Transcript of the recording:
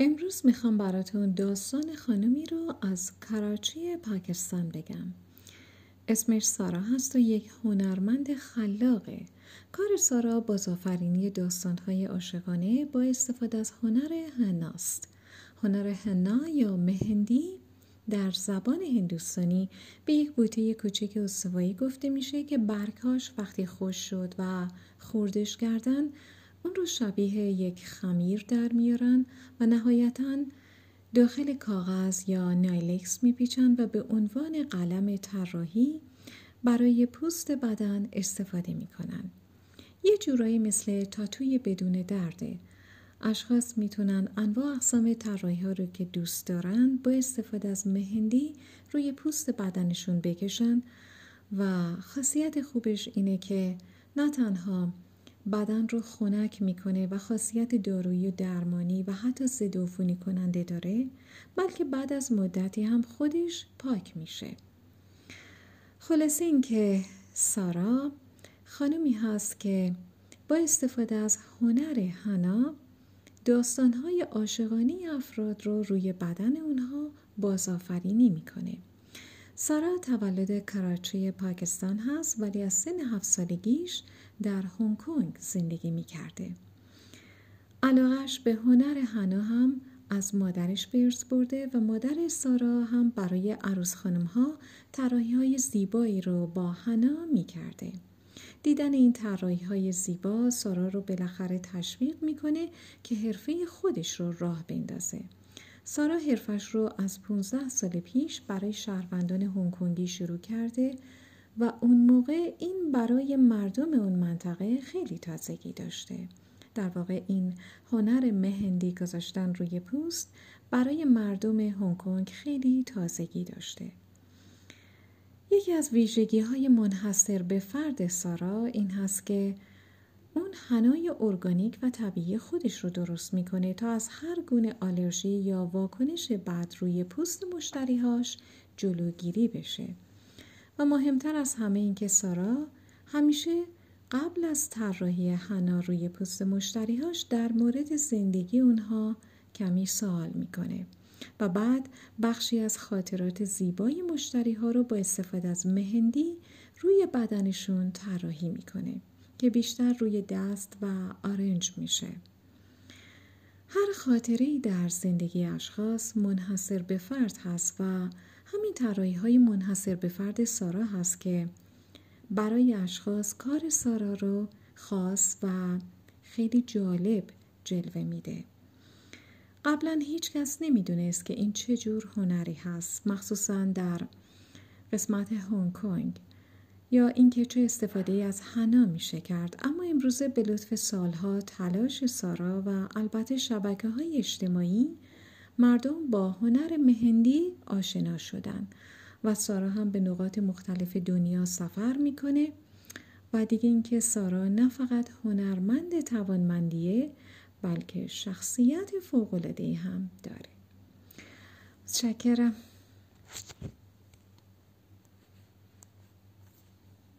امروز می‌خوام براتون داستان خانمی رو از کراچی پاکستان بگم. اسمش سارا هست و یک هنرمند خلاقه. کار سارا بازآفرینی داستانهای عاشقانه با استفاده از هنر هناست هنر هنا یا مهندی در زبان هندوستانی به یک بوته کوچک استوایی گفته میشه که برگهاش وقتی خوش شد و خوردش کردن اون رو شبیه یک خمیر در میارن و نهایتا داخل کاغذ یا نایلکس میپیچن و به عنوان قلم طراحی برای پوست بدن استفاده می‌کنن. یه جورایی مثل تاتوی بدون درده. اشخاص می‌تونن انواع اقسام طراحی ها رو که دوست دارن با استفاده از مهندی روی پوست بدنشون بکشن و خاصیت خوبش اینه که نه تنها بدن رو خنک می‌کنه و خاصیت دارویی و درمانی و حتی ضد کننده داره بلکه بعد از مدتی هم خودش پاک میشه. خلاصه اینکه سارا خانمی هست که با استفاده از هنر هنا داستانهای عاشقانه افراد رو روی بدن اونها بازآفرینی می‌کنه. سارا تولد کراچی پاکستان هست ولی از سن هفت سالگیش در هنگ کنگ زندگی می کرده. علاقش به هنر حنا هم از مادرش به برده و مادر سارا هم برای عروس خانم ها تراحی های زیبایی رو با حنا می کرده. دیدن این طراحی های زیبا سارا رو بالاخره تشویق می‌کنه که حرفه خودش رو راه بندازه. سارا حرفش رو از 15 سال پیش برای شهروندان هنگ شروع کرده و اون موقع این برای مردم اون منطقه خیلی تازگی داشته. در واقع این هنر مهندی گذاشتن روی پوست برای مردم هنگ کنگ خیلی تازگی داشته. یکی از ویژگی های منحصر به فرد سارا این هست که اون حنای ارگانیک و طبیعی خودش رو درست می‌کنه تا از هر گونه آلرژی یا واکنش بد روی پوست مشتریهاش جلوگیری بشه. و مهمتر از همه این که سارا همیشه قبل از طراحی حنا روی پوست مشتریهاش در مورد زندگی اونها کمی سوال می‌کنه و بعد بخشی از خاطرات زیبای مشتری ها رو با استفاده از مهندی روی بدنشون طراحی می‌کنه. که بیشتر روی دست و آرنج میشه. هر خاطره در زندگی اشخاص منحصر به فرد هست و همین طراحی های منحصر به فرد سارا هست که برای اشخاص کار سارا رو خاص و خیلی جالب جلوه میده. قبلا هیچ کس نمی‌دونست که این چه جور هنری هست مخصوصا در قسمت هنگ کنگ یا اینکه چه استفاده از حنا میشه کرد اما امروزه به لطف سالها تلاش سارا و البته شبکه های اجتماعی مردم با هنر مهندی آشنا شدن و سارا هم به نقاط مختلف دنیا سفر می‌کنه و دیگه اینکه سارا نه فقط هنرمند توانمندیه بلکه شخصیت فوق‌العاده‌ای هم داره. متشکرم.